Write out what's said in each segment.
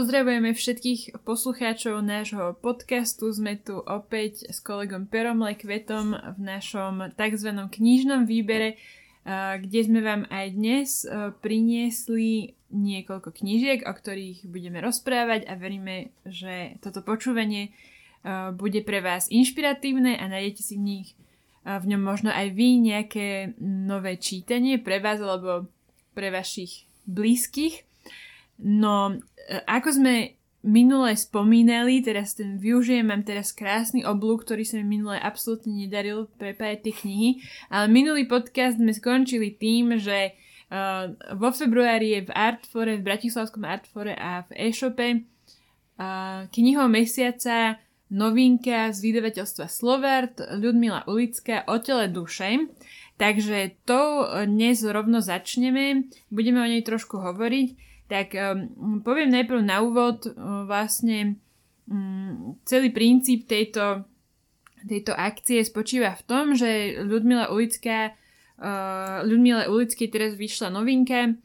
pozdravujeme všetkých poslucháčov nášho podcastu. Sme tu opäť s kolegom Perom Lekvetom v našom tzv. knižnom výbere, kde sme vám aj dnes priniesli niekoľko knížiek, o ktorých budeme rozprávať a veríme, že toto počúvanie bude pre vás inšpiratívne a nájdete si v nich v ňom možno aj vy nejaké nové čítanie pre vás alebo pre vašich blízkych. No, e, ako sme minule spomínali, teraz ten využijem, mám teraz krásny oblúk, ktorý sa mi minule absolútne nedaril prepájať tie knihy, ale minulý podcast sme skončili tým, že uh, vo februári je v Artfore, v Bratislavskom Artfore a v e-shope uh, knihou mesiaca novinka z vydavateľstva Slovart Ľudmila Ulická o tele duše. Takže to dnes rovno začneme, budeme o nej trošku hovoriť. Tak um, poviem najprv na úvod uh, vlastne um, celý princíp tejto, tejto akcie spočíva v tom, že Ľudmila Ulická uh, Ľudmila Ulickej teraz vyšla novinka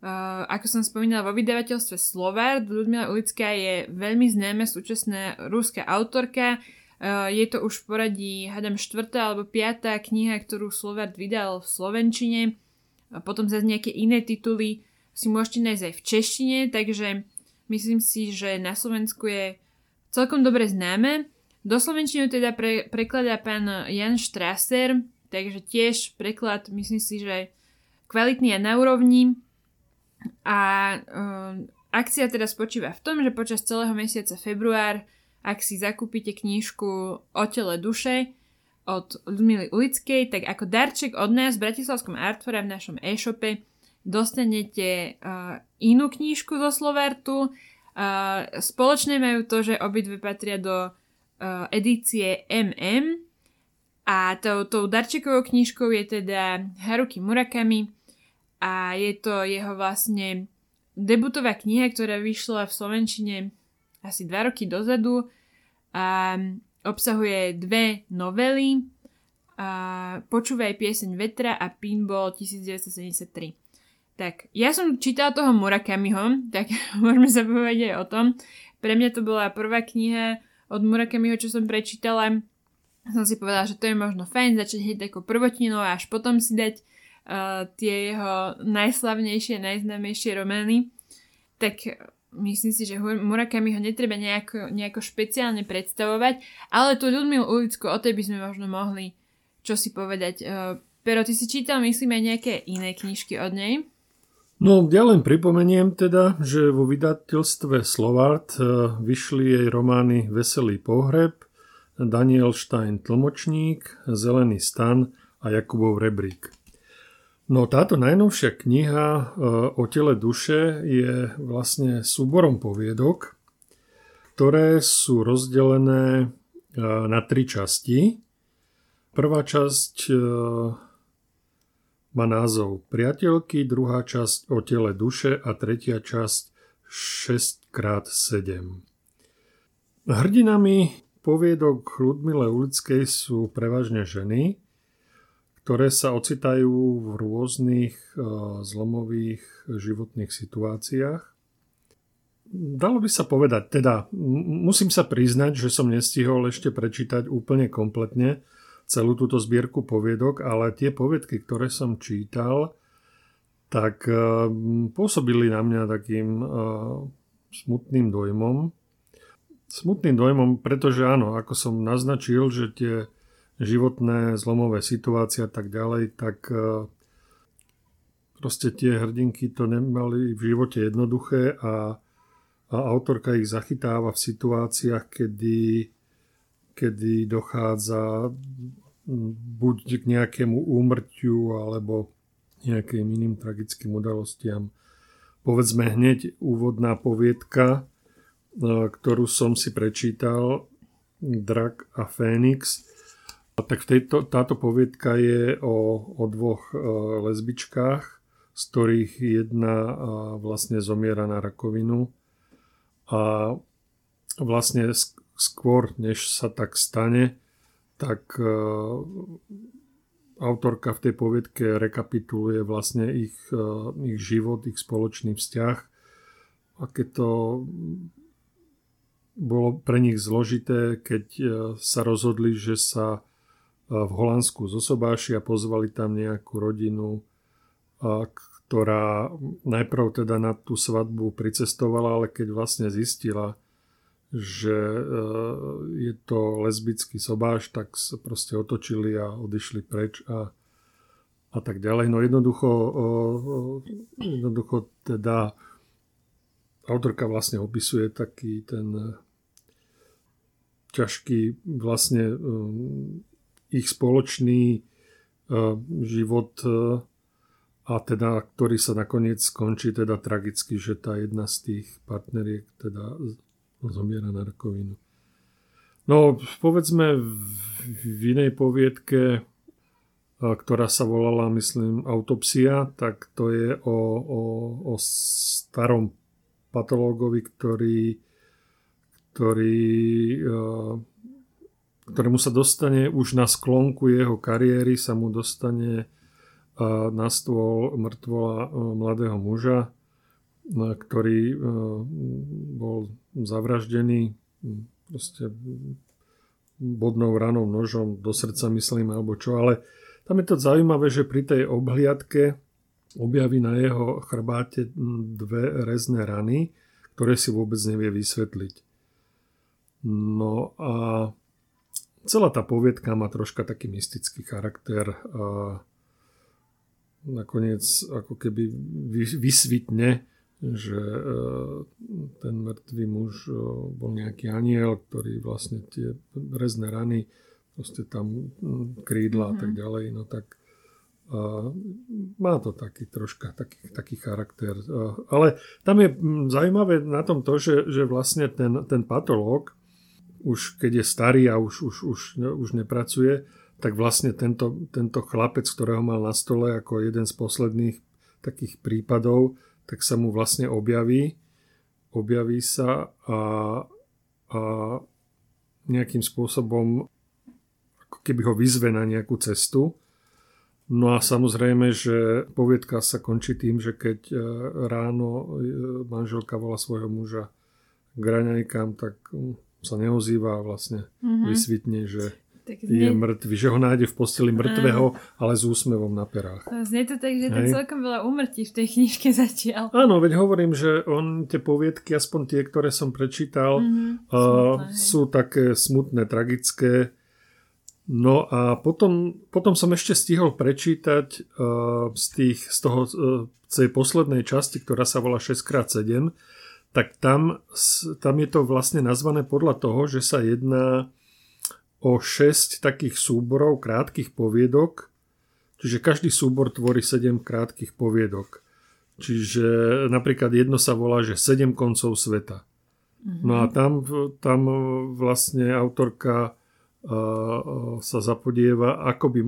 Uh, ako som spomínala vo vydavateľstve Slovard, Ľudmila Ulická je veľmi známa súčasná rúska autorka. Je to už v poradí, hádam, štvrtá alebo piatá kniha, ktorú Slovard vydal v Slovenčine. A potom zase nejaké iné tituly si môžete nájsť aj v češtine, takže myslím si, že na Slovensku je celkom dobre známe. Do Slovenčinu teda pre, prekladá pán Jan Strasser, takže tiež preklad myslím si, že kvalitný a na úrovni. A um, akcia teda spočíva v tom, že počas celého mesiaca február, ak si zakúpite knížku o tele duše od Ludmily Ulickej, tak ako darček od nás v Bratislavskom Artfore v našom e-shope dostanete uh, inú knížku zo Slovertu. Uh, spoločné majú to, že obidve patria do uh, edície MM a tou, tou darčekovou knížkou je teda Haruki Murakami a je to jeho vlastne debutová kniha, ktorá vyšla v Slovenčine asi dva roky dozadu a obsahuje dve novely a Počúvaj pieseň vetra a Pinball 1973. Tak, ja som čítala toho Murakamiho, tak môžeme sa povedať aj o tom. Pre mňa to bola prvá kniha od Murakamiho, čo som prečítala. Som si povedala, že to je možno fajn začať hneď takou prvotninou a až potom si dať uh, tie jeho najslavnejšie, najznámejšie romány. Tak myslím si, že Murakami ho netreba nejako, nejako špeciálne predstavovať, ale tú Ľudmilu Ulicku, o tej by sme možno mohli čo si povedať. Uh, Pero ty si čítal, myslím, aj nejaké iné knižky od nej? No, ja len pripomeniem teda, že vo vydateľstve Slovart e, vyšli jej romány Veselý pohreb, Daniel Stein Tlmočník, Zelený stan a Jakubov rebrík. No táto najnovšia kniha e, o tele duše je vlastne súborom poviedok, ktoré sú rozdelené e, na tri časti. Prvá časť má názov Priateľky, druhá časť o tele duše a tretia časť 6x7. Hrdinami poviedok Ludmile Ulickej sú prevažne ženy, ktoré sa ocitajú v rôznych e, zlomových životných situáciách. Dalo by sa povedať, teda musím sa priznať, že som nestihol ešte prečítať úplne kompletne celú túto zbierku poviedok, ale tie poviedky, ktoré som čítal, tak eh, pôsobili na mňa takým eh, smutným dojmom. Smutným dojmom, pretože áno, ako som naznačil, že tie životné zlomové situácie a tak ďalej, tak eh, proste tie hrdinky to nemali v živote jednoduché a, a autorka ich zachytáva v situáciách, kedy kedy dochádza buď k nejakému úmrtiu alebo nejakým iným tragickým udalostiam. Povedzme hneď úvodná poviedka, e, ktorú som si prečítal, Drak a Fénix. Tak tejto, táto poviedka je o, o dvoch e, lesbičkách, z ktorých jedna e, vlastne zomiera na rakovinu. A vlastne skôr, než sa tak stane, tak e, autorka v tej poviedke rekapituluje vlastne ich, e, ich život, ich spoločný vzťah. aké to bolo pre nich zložité, keď sa rozhodli, že sa v Holandsku zosobášia, pozvali tam nejakú rodinu, ktorá najprv teda na tú svadbu pricestovala, ale keď vlastne zistila, že e, je to lesbický sobáš, tak sa proste otočili a odišli preč a, a tak ďalej. No jednoducho, jednoducho teda autorka vlastne opisuje taký ten ťažký vlastne ich spoločný život a teda, ktorý sa nakoniec skončí teda tragicky, že tá jedna z tých partneriek teda zomiera na rakovinu. No, povedzme v inej poviedke, ktorá sa volala, myslím, Autopsia, tak to je o, o, o starom patológovi, ktorý, ktorý, ktorému sa dostane už na sklonku jeho kariéry, sa mu dostane na stôl mŕtvola mladého muža, ktorý bol zavraždený proste bodnou ranou, nožom do srdca myslím, alebo čo, ale tam je to zaujímavé, že pri tej obhliadke objaví na jeho chrbáte dve rezné rany, ktoré si vôbec nevie vysvetliť. No a celá tá poviedka má troška taký mystický charakter. A nakoniec ako keby vysvitne že e, ten mŕtvý muž e, bol nejaký aniel, ktorý vlastne tie rezné rany, proste tam krídla mm-hmm. a tak mhm. ďalej, no tak a má to taký troška taký, taký charakter. Ale tam je zaujímavé na tom to, že, že vlastne ten, ten patológ, už keď je starý a už, už, už, už nepracuje, tak vlastne tento, tento chlapec, ktorého mal na stole ako jeden z posledných takých prípadov, tak sa mu vlastne objaví, objaví sa a, a nejakým spôsobom ako keby ho vyzve na nejakú cestu. No a samozrejme, že poviedka sa končí tým, že keď e, ráno e, manželka volá svojho muža k raňajkám, tak sa neozýva a vlastne mm-hmm. vysvitne, že tak znie... je mŕtvy, že ho nájde v posteli mŕtvého, ale s úsmevom na perách. Znie to tak, že to celkom veľa umrtí v tej knižke zatiaľ. Áno, veď hovorím, že on tie poviedky, aspoň tie, ktoré som prečítal, mm-hmm, uh, sú také smutné, tragické. No a potom, potom som ešte stihol prečítať uh, z, tých, z toho uh, tej poslednej časti, ktorá sa volá 6x7, tak tam, tam je to vlastne nazvané podľa toho, že sa jedná o 6 takých súborov krátkých poviedok, čiže každý súbor tvorí 7 krátkých poviedok. Čiže napríklad jedno sa volá, že 7 koncov sveta. Mm-hmm. No a tam, tam vlastne autorka sa zapodieva, ako by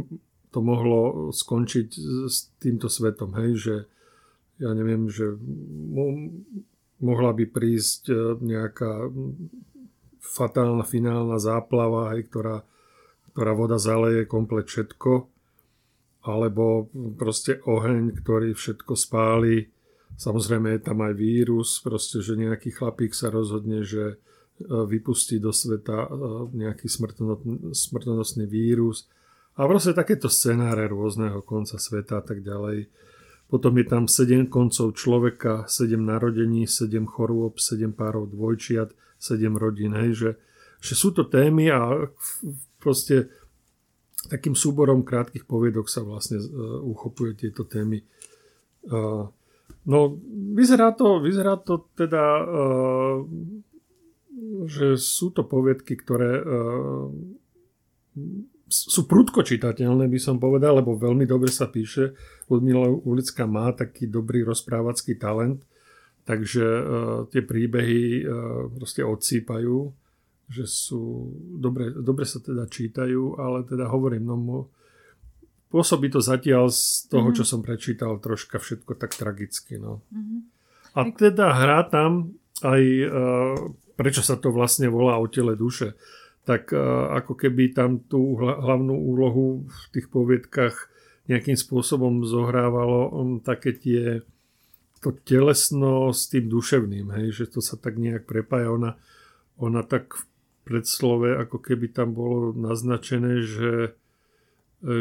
to mohlo skončiť s týmto svetom. Hej, že ja neviem, že mo- mohla by prísť nejaká fatálna finálna záplava, hej, ktorá, ktorá voda zaleje komplet všetko, alebo proste oheň, ktorý všetko spáli. Samozrejme je tam aj vírus, proste, že nejaký chlapík sa rozhodne, že e, vypustí do sveta e, nejaký smrtonosný vírus. A proste takéto scenáre rôzneho konca sveta a tak ďalej. Potom je tam 7 koncov človeka, 7 narodení, 7 chorôb, 7 párov dvojčiat, sedem rodín, hej, že, že sú to témy a proste takým súborom krátkých poviedok sa vlastne uh, uchopuje tieto témy. No, vyzerá to, vyzerá to teda, uh, že sú to poviedky, ktoré uh, sú prudko čitateľné, by som povedal, lebo veľmi dobre sa píše. Ludmila Ulická má taký dobrý rozprávacký talent Takže uh, tie príbehy uh, proste odsýpajú, že sú, dobre, dobre sa teda čítajú, ale teda hovorím, no pôsobí to zatiaľ z toho, mm-hmm. čo som prečítal, troška všetko tak tragicky. No. Mm-hmm. A teda hrá tam aj, uh, prečo sa to vlastne volá o tele duše, tak uh, ako keby tam tú hlavnú úlohu v tých poviedkach nejakým spôsobom zohrávalo um, také tie to telesno s tým duševným, hej, že to sa tak nejak prepája. Ona, ona tak v predslove, ako keby tam bolo naznačené, že,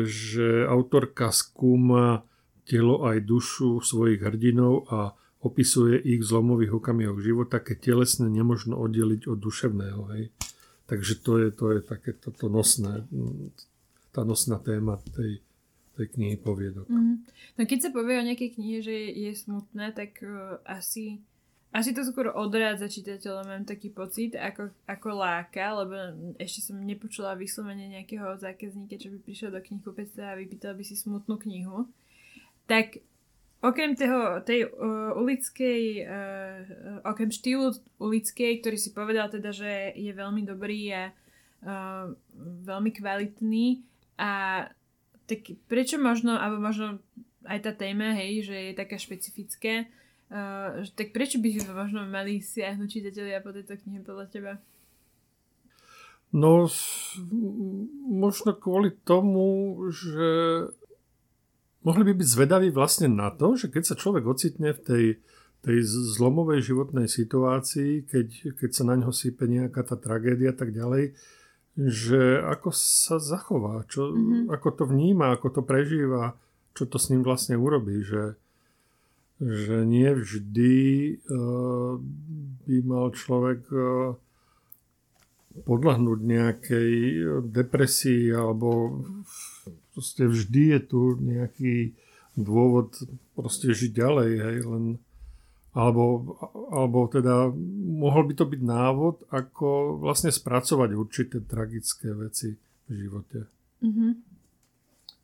že autorka skúma telo aj dušu svojich hrdinov a opisuje ich zlomových okamihoch života, keď telesné nemožno oddeliť od duševného. Hej. Takže to je, to je také toto nosné, tá nosná téma tej, tej knihy poviedok. Mm. No keď sa povie o nejakej knihe, že je, je smutné, tak uh, asi, asi to skôr odrádza čitateľa, mám taký pocit, ako, ako láka, lebo ešte som nepočula vyslovene nejakého zákazníka, čo by prišiel do knihkupectva a vypýtal by si smutnú knihu. Tak Okrem toho, tej uh, ulickej, uh, okrem štýlu ulickej, ktorý si povedal teda, že je veľmi dobrý a uh, veľmi kvalitný a tak prečo možno, alebo možno aj tá téma, hej, že je taká špecifická, uh, tak prečo by možno mali siahnuť čitatelia po tejto knihe podľa teba? No, možno kvôli tomu, že mohli by byť zvedaví vlastne na to, že keď sa človek ocitne v tej, tej zlomovej životnej situácii, keď, keď sa na ňo sype nejaká tá tragédia a tak ďalej, že ako sa zachová, čo, mm-hmm. ako to vníma, ako to prežíva, čo to s ním vlastne urobí, že, že nie vždy uh, by mal človek uh, podľahnúť nejakej depresii alebo proste vždy je tu nejaký dôvod proste žiť ďalej, hej, len alebo, alebo teda mohol by to byť návod, ako vlastne spracovať určité tragické veci v živote. Mm-hmm.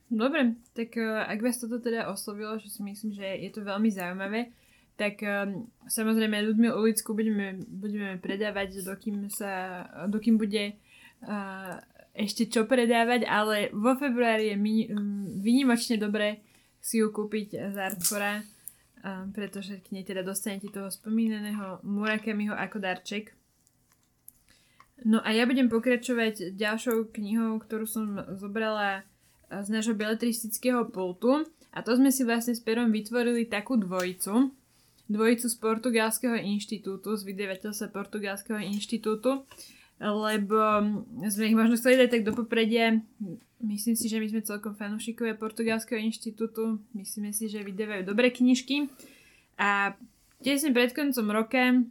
Dobre, tak uh, ak vás toto teda oslovilo, že si myslím, že je to veľmi zaujímavé, tak um, samozrejme ľuďmi ulicku budeme, budeme predávať, dokým, sa, dokým bude uh, ešte čo predávať, ale vo februári je mini, vynimočne dobré si ju kúpiť z Artfora, pretože k nej teda dostanete toho spomínaného Murakamiho ako darček. No a ja budem pokračovať ďalšou knihou, ktorú som zobrala z nášho beletristického pultu. A to sme si vlastne s Perom vytvorili takú dvojicu. Dvojicu z Portugalského inštitútu, z vydavateľstva Portugalského inštitútu lebo sme ich možno chceli dať tak do popredia. Myslím si, že my sme celkom fanúšikovia Portugalského inštitútu. Myslíme si, že vydávajú dobré knižky. A tesne pred koncom roka,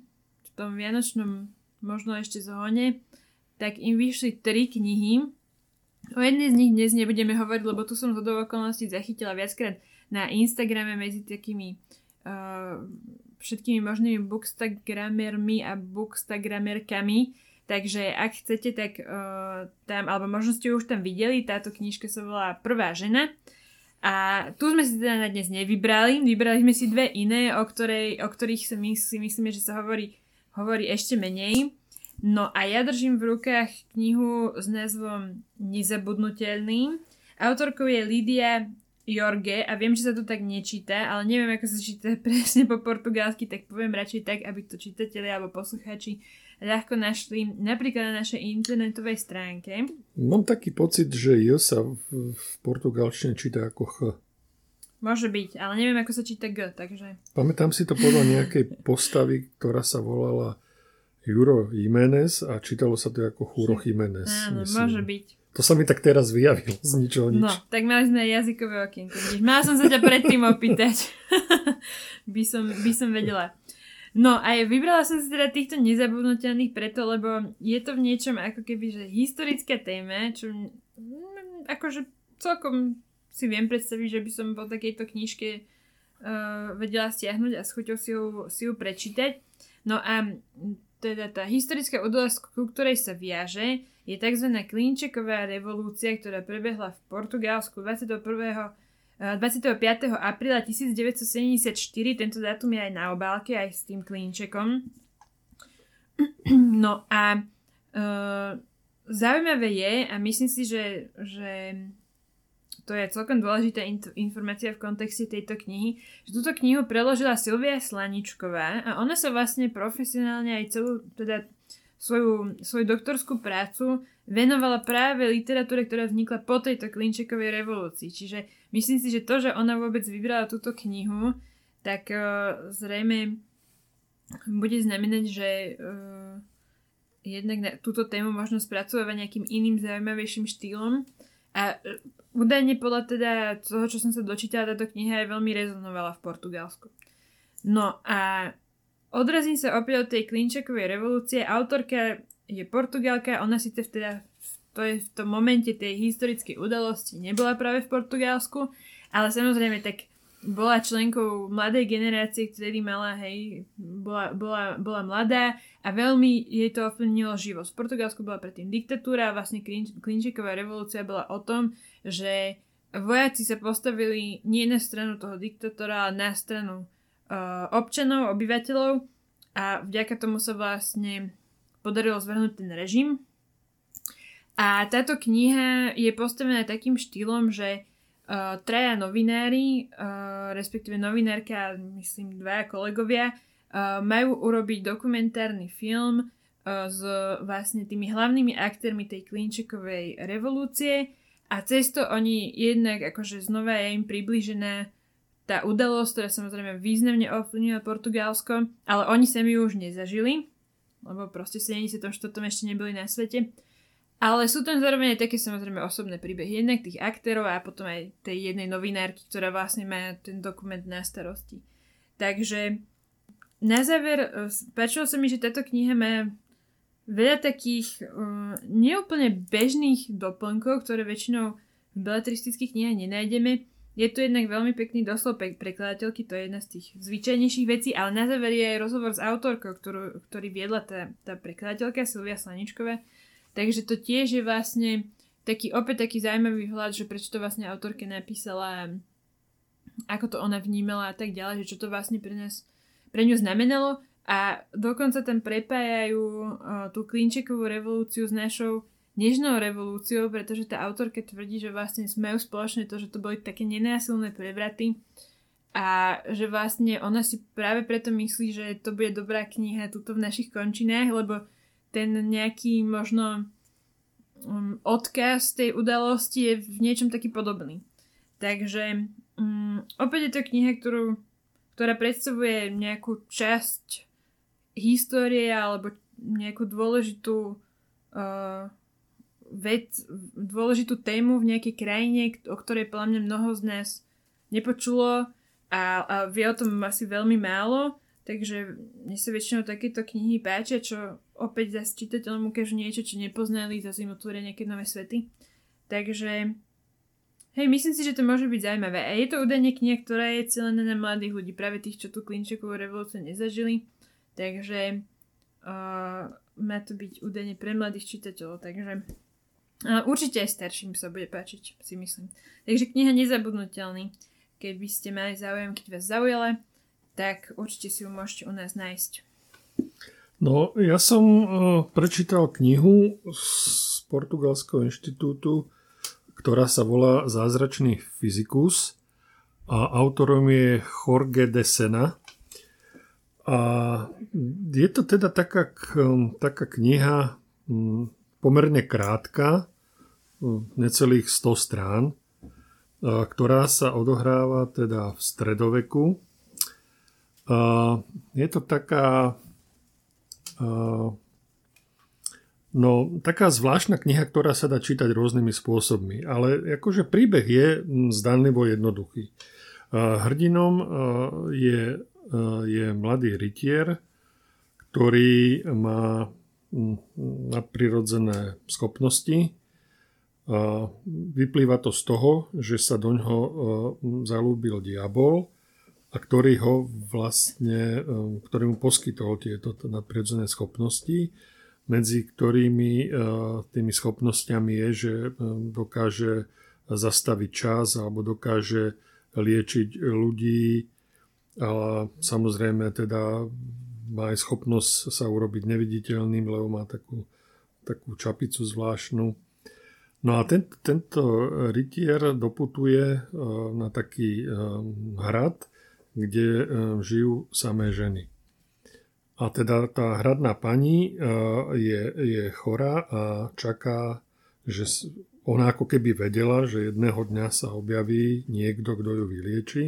v tom vianočnom možno ešte zhone, tak im vyšli tri knihy. O jednej z nich dnes nebudeme hovoriť, lebo tu som z okolností zachytila viackrát na Instagrame medzi takými uh, všetkými možnými bookstagramermi a bookstagramerkami, Takže ak chcete, tak uh, tam, alebo možno ste už tam videli, táto knižka sa volá Prvá žena. A tu sme si teda na dnes nevybrali, vybrali sme si dve iné, o, ktorej, o ktorých sa my, si myslíme, že sa hovorí, hovorí ešte menej. No a ja držím v rukách knihu s názvom Nezabudnutelný. Autorkou je Lídia Jorge a viem, že sa to tak nečíta, ale neviem, ako sa číta presne po portugalsky, tak poviem radšej tak, aby to čitatelia alebo poslucháči ľahko našli napríklad na našej internetovej stránke. Mám taký pocit, že J sa v, v portugalčine číta ako Ch. Môže byť, ale neviem, ako sa číta G, takže... Pamätám si to podľa nejakej postavy, ktorá sa volala Juro Jiménez a čítalo sa to ako Juro Jiménez. Áno, myslím. môže byť. To sa mi tak teraz vyjavilo z ničoho nič. No, tak mali sme jazykové okienko. Mala som sa ťa predtým opýtať. by, som, by som vedela. No a vybrala som si teda týchto nezabudnutelných preto, lebo je to v niečom ako keby, že historická téma, čo akože celkom si viem predstaviť, že by som po takejto knižke uh, vedela stiahnuť a s si ju, si ju prečítať. No a teda tá historická udalosť, ku ktorej sa viaže, je tzv. Klinčeková revolúcia, ktorá prebehla v Portugalsku 21 25. apríla 1974, tento dátum je aj na obálke, aj s tým klínčekom. No a uh, zaujímavé je, a myslím si, že, že to je celkom dôležitá informácia v kontexte tejto knihy, že túto knihu preložila Silvia Slaničková a ona sa vlastne profesionálne aj celú, teda svoju, svoju doktorskú prácu venovala práve literatúre, ktorá vznikla po tejto Klinčekovej revolúcii. Čiže myslím si, že to, že ona vôbec vybrala túto knihu, tak uh, zrejme bude znamenať, že uh, jednak na túto tému možno spracovať nejakým iným zaujímavejším štýlom. A uh, údajne podľa teda toho, čo som sa dočítala, táto kniha je veľmi rezonovala v Portugalsku. No a odrazím sa opäť od tej klinčekovej revolúcie. Autorka je Portugalka, ona síce teda to je v tom momente tej historickej udalosti nebola práve v Portugalsku, ale samozrejme tak bola členkou mladej generácie, ktorý mala, hej, bola, bola, bola mladá a veľmi jej to ovplyvnilo život. V Portugalsku bola predtým diktatúra a vlastne Klinčíková revolúcia bola o tom, že vojaci sa postavili nie na stranu toho diktatora, ale na stranu uh, občanov, obyvateľov a vďaka tomu sa vlastne podarilo zvrhnúť ten režim. A táto kniha je postavená takým štýlom, že uh, traja novinári, uh, respektíve novinárka, myslím dvaja kolegovia, uh, majú urobiť dokumentárny film s vlastne tými hlavnými aktérmi tej Klinčekovej revolúcie a cez to oni jednak akože znova je im približená tá udalosť, ktorá samozrejme významne ovplyvnila Portugalsko, ale oni sa ju už nezažili, lebo proste v 74. ešte neboli na svete. Ale sú tam zároveň aj také samozrejme osobné príbehy. Jednak tých aktérov a potom aj tej jednej novinárky, ktorá vlastne má ten dokument na starosti. Takže na záver, e, páčilo sa mi, že táto kniha má veľa takých uh, neúplne bežných doplnkov, ktoré väčšinou v beletristických knihách nenájdeme. Je tu jednak veľmi pekný doslov prekladateľky, to je jedna z tých zvyčajnejších vecí, ale na záver je aj rozhovor s autorkou, ktorú, ktorý viedla tá, tá prekladateľka Silvia Slaničková, Takže to tiež je vlastne taký opäť taký zaujímavý vhľad, že prečo to vlastne autorke napísala, ako to ona vnímala a tak ďalej, že čo to vlastne pre nás, pre ňu znamenalo. A dokonca tam prepájajú uh, tú klinčekovú revolúciu s našou nežnou revolúciou, pretože tá autorka tvrdí, že vlastne majú spoločné to, že to boli také nenásilné prevraty a že vlastne ona si práve preto myslí, že to bude dobrá kniha tuto v našich končinách, lebo ten nejaký možno um, odkaz tej udalosti je v niečom taký podobný. Takže um, opäť je to kniha, ktorú, ktorá predstavuje nejakú časť histórie alebo nejakú dôležitú uh, vec, dôležitú tému v nejakej krajine, o ktorej podľa mňa mnoho z nás nepočulo a, a vie o tom asi veľmi málo Takže mne sa väčšinou takéto knihy páčia, čo opäť zase čitateľom ukážu niečo, čo nepoznali, zase im otvoria nejaké nové svety. Takže hej, myslím si, že to môže byť zaujímavé. A je to údajne kniha, ktorá je celená na mladých ľudí, práve tých, čo tú klinčekovú revolúciu nezažili. Takže uh, má to byť údajne pre mladých čitateľov, takže určite aj starším sa bude páčiť, si myslím. Takže kniha nezabudnutelný. Keby ste mali záujem, keď vás zaujala, tak určite si ju môžete u nás nájsť. No, ja som uh, prečítal knihu z Portugalského inštitútu, ktorá sa volá Zázračný fyzikus a autorom je Jorge de Sena. A je to teda taká, taká kniha pomerne krátka, necelých 100 strán, ktorá sa odohráva teda v stredoveku je to taká no, taká zvláštna kniha, ktorá sa dá čítať rôznymi spôsobmi, ale akože príbeh je zdanlivo jednoduchý. Hrdinom je, je mladý rytier, ktorý má nadprirodzené schopnosti. Vyplýva to z toho, že sa do ňoho zalúbil diabol a ktorý ho vlastne, um, ktorý mu poskytol tieto nadprirodzené schopnosti, medzi ktorými uh, tými schopnosťami je, že dokáže zastaviť čas alebo dokáže liečiť ľudí a samozrejme teda má aj schopnosť sa urobiť neviditeľným, lebo má takú, takú čapicu zvláštnu. No a ten, tento rytier doputuje uh, na taký um, hrad, kde e, žijú samé ženy. A teda tá hradná pani je, je chorá a čaká, že ona ako keby vedela, že jedného dňa sa objaví niekto, kto ju vylieči.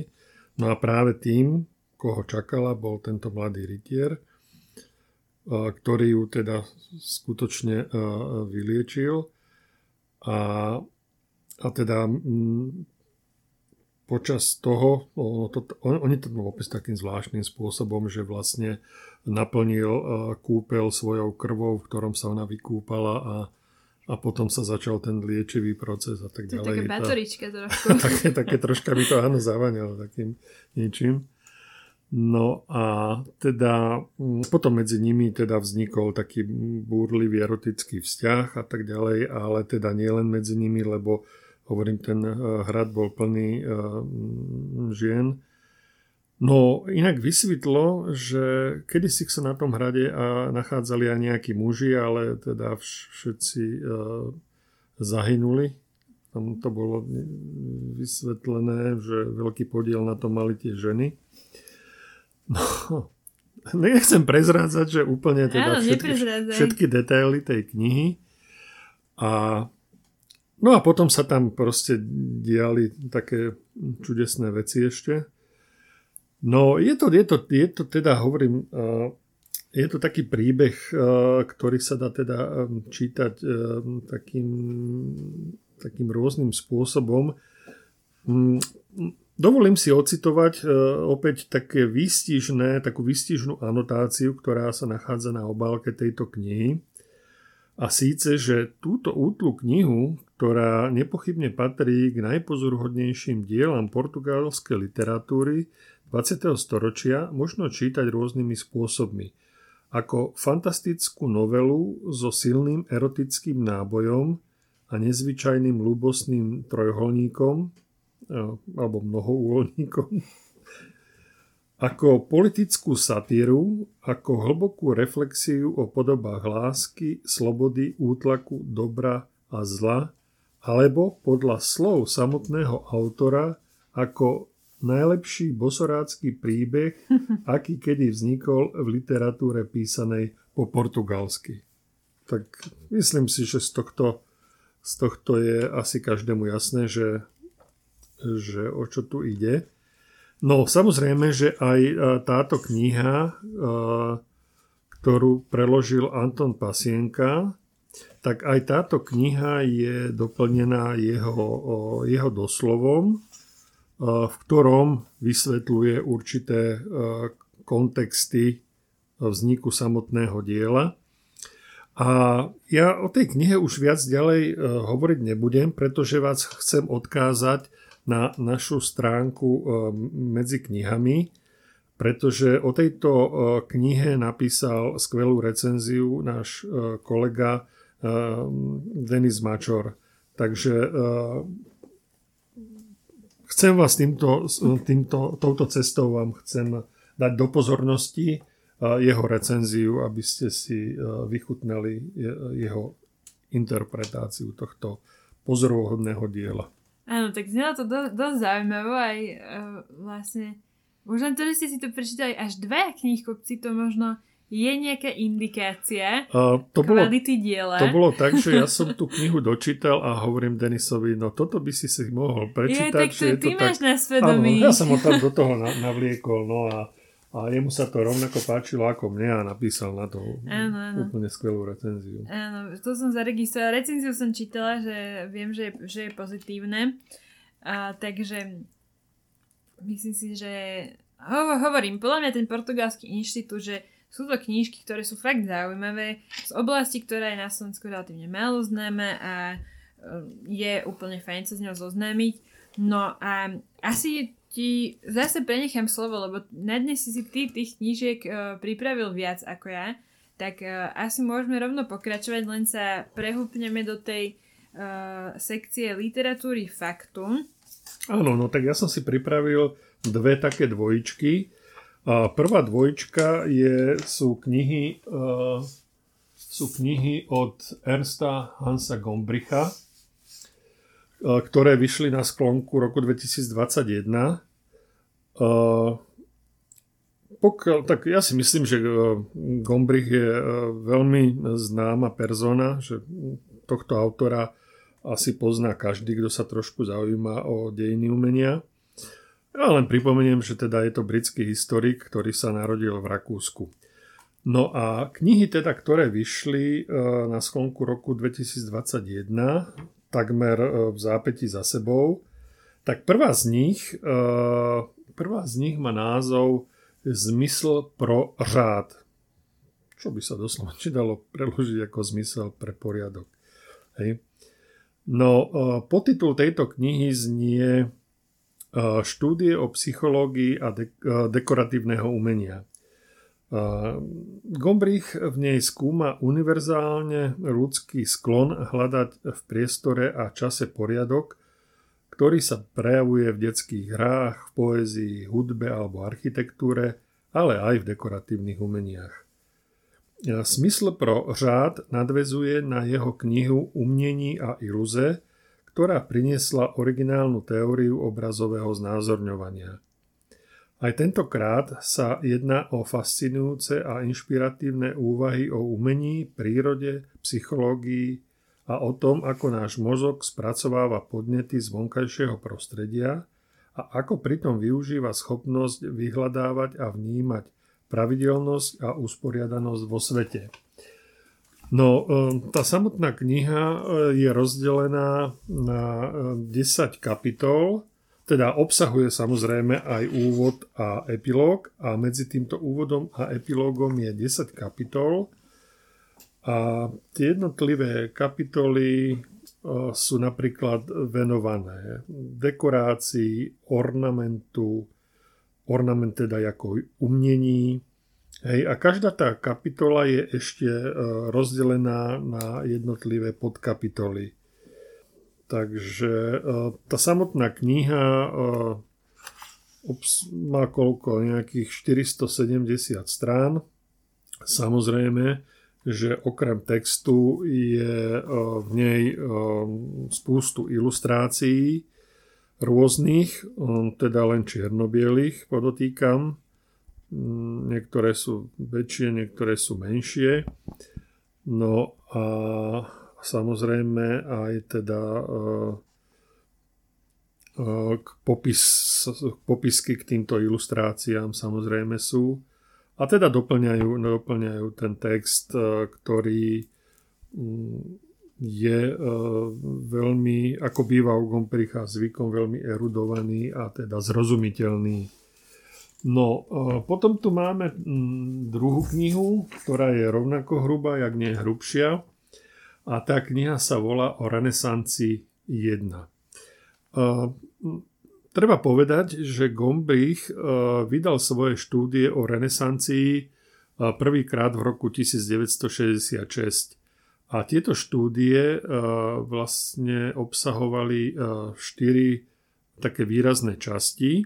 No a práve tým, koho čakala, bol tento mladý rytier, ktorý ju teda skutočne vyliečil. A, a teda počas toho, ono to, on, oni to opäť takým zvláštnym spôsobom, že vlastne naplnil kúpel svojou krvou, v ktorom sa ona vykúpala a, a potom sa začal ten liečivý proces a tak ďalej. To je taká batorička trošku. také, také troška by to áno zavaňalo takým niečím. No a teda potom medzi nimi teda vznikol taký búrlivý erotický vzťah a tak ďalej, ale teda nielen medzi nimi, lebo Hovorím, ten eh, hrad bol plný eh, žien. No inak vysvetlo, že kedysi sa na tom hrade a nachádzali aj nejakí muži, ale teda všetci uh, zahynuli. Tam to bolo vysvetlené, že veľký podiel na to mali tie ženy. No, nechcem prezrádzať, že úplne teda všetky, všetky detaily tej knihy. A No a potom sa tam proste diali také čudesné veci ešte. No je to, je to, je to teda, hovorím, je to taký príbeh, ktorý sa dá teda čítať takým, takým rôznym spôsobom. Dovolím si ocitovať opäť také výstižné, takú výstižnú anotáciu, ktorá sa nachádza na obálke tejto knihy. A síce, že túto útlu knihu, ktorá nepochybne patrí k najpozoruhodnejším dielam portugalskej literatúry 20. storočia, možno čítať rôznymi spôsobmi. Ako fantastickú novelu so silným erotickým nábojom a nezvyčajným ľubosným trojholníkom alebo mnohoúholníkom ako politickú satíru, ako hlbokú reflexiu o podobách lásky, slobody, útlaku, dobra a zla, alebo podľa slov samotného autora ako najlepší bosorácky príbeh, aký kedy vznikol v literatúre písanej po portugalsky. Tak myslím si, že z tohto, z tohto je asi každému jasné, že, že o čo tu ide. No samozrejme, že aj e, táto kniha, e, ktorú preložil Anton Pasienka, tak aj táto kniha je doplnená jeho, jeho doslovom, e, v ktorom vysvetľuje určité kontexty vzniku samotného diela. A ja o tej knihe už viac ďalej hovoriť nebudem, pretože vás chcem odkázať na našu stránku e, medzi knihami, pretože o tejto e, knihe napísal skvelú recenziu náš e, kolega Denis Mačor. Takže chcem vás týmto, týmto, touto cestou vám chcem dať do pozornosti jeho recenziu, aby ste si vychutnali jeho interpretáciu tohto pozoruhodného diela. Áno, tak znelo to do, dosť zaujímavé aj uh, vlastne možno to, že ste si to prečítali až dve knihkopci, to možno je nejaká indikácia uh, to bolo, diela. To bolo tak, že ja som tú knihu dočítal a hovorím Denisovi, no toto by si si mohol prečítať. Je, tak to, že ty to máš tak, na svedomí. Áno, ja som ho tam do toho navliekol, no a a jemu sa to rovnako páčilo ako mne a napísal na to áno, áno. úplne skvelú recenziu. Áno, to som zaregistrovala. Recenziu som čítala, že viem, že je, že je pozitívne. A, takže myslím si, že ho, hovorím, podľa mňa ten portugalský inštitút, že sú to knížky, ktoré sú fakt zaujímavé z oblasti, ktorá je na Slovensku relatívne málo známa a e, je úplne fajn sa s ňou zoznámiť. No a asi ti zase prenechám slovo, lebo na dnes si ty tých knížiek uh, pripravil viac ako ja, tak uh, asi môžeme rovno pokračovať, len sa prehúpneme do tej uh, sekcie literatúry faktu. Áno, no tak ja som si pripravil dve také dvojičky. Prvá dvojička je, sú knihy uh, sú knihy od Ernsta Hansa Gombricha, E, ktoré vyšli na sklonku roku 2021. E, pokiaľ, tak ja si myslím, že e, Gombrich je veľmi známa persona, že tohto autora asi pozná každý, kto sa trošku zaujíma o dejiny umenia. Ja len pripomeniem, že teda je to britský historik, ktorý sa narodil v Rakúsku. No a knihy teda, ktoré vyšli e, na sklonku roku 2021, takmer e, v zápäti za sebou, tak prvá z nich, e, prvá z nich má názov Zmysl pro řád. Čo by sa doslova dalo preložiť ako zmysel pre poriadok. Hej. No, podtitul tejto knihy znie štúdie o psychológii a de- dekoratívneho umenia. Gombrich v nej skúma univerzálne ľudský sklon hľadať v priestore a čase poriadok, ktorý sa prejavuje v detských hrách, v poézii, hudbe alebo architektúre, ale aj v dekoratívnych umeniach. Smysl pro řád nadvezuje na jeho knihu Umnení a iluze, ktorá priniesla originálnu teóriu obrazového znázorňovania. Aj tentokrát sa jedná o fascinujúce a inšpiratívne úvahy o umení, prírode, psychológii a o tom, ako náš mozog spracováva podnety z vonkajšieho prostredia a ako pritom využíva schopnosť vyhľadávať a vnímať pravidelnosť a usporiadanosť vo svete. No, e, tá samotná kniha e, je rozdelená na 10 e, kapitol, teda obsahuje samozrejme aj úvod a epilóg a medzi týmto úvodom a epilógom je 10 kapitol a tie jednotlivé kapitoly sú napríklad venované dekorácii, ornamentu, ornament teda ako umnení, Hej, a každá tá kapitola je ešte e, rozdelená na jednotlivé podkapitoly. Takže e, tá samotná kniha e, má koľko? Nejakých 470 strán. Samozrejme, že okrem textu je v nej spústu ilustrácií rôznych, teda len čiernobielých, podotýkam niektoré sú väčšie, niektoré sú menšie. No a samozrejme aj teda uh, uh, popis, popisky k týmto ilustráciám samozrejme sú. A teda doplňajú, doplňajú ten text, uh, ktorý um, je veľmi, ako býva u Gompricha zvykom, veľmi erudovaný a teda zrozumiteľný No, potom tu máme mm, druhú knihu, ktorá je rovnako hrubá, jak nie hrubšia. A tá kniha sa volá o renesancii 1. E, treba povedať, že Gombrich e, vydal svoje štúdie o renesancii prvýkrát v roku 1966. A tieto štúdie vlastne obsahovali štyri také výrazné časti.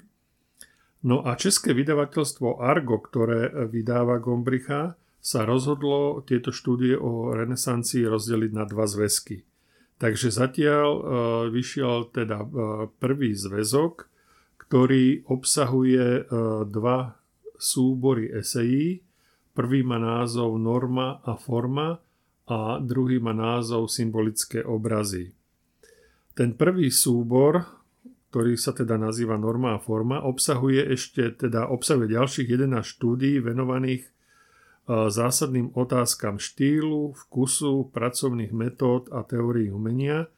No a české vydavateľstvo Argo, ktoré vydáva Gombricha, sa rozhodlo tieto štúdie o renesancii rozdeliť na dva zväzky. Takže zatiaľ e, vyšiel teda e, prvý zväzok, ktorý obsahuje e, dva súbory esejí. Prvý má názov Norma a forma a druhý má názov Symbolické obrazy. Ten prvý súbor ktorý sa teda nazýva Norma a forma, obsahuje ešte teda obsahuje ďalších 11 štúdí venovaných zásadným otázkam štýlu, vkusu, pracovných metód a teórií umenia.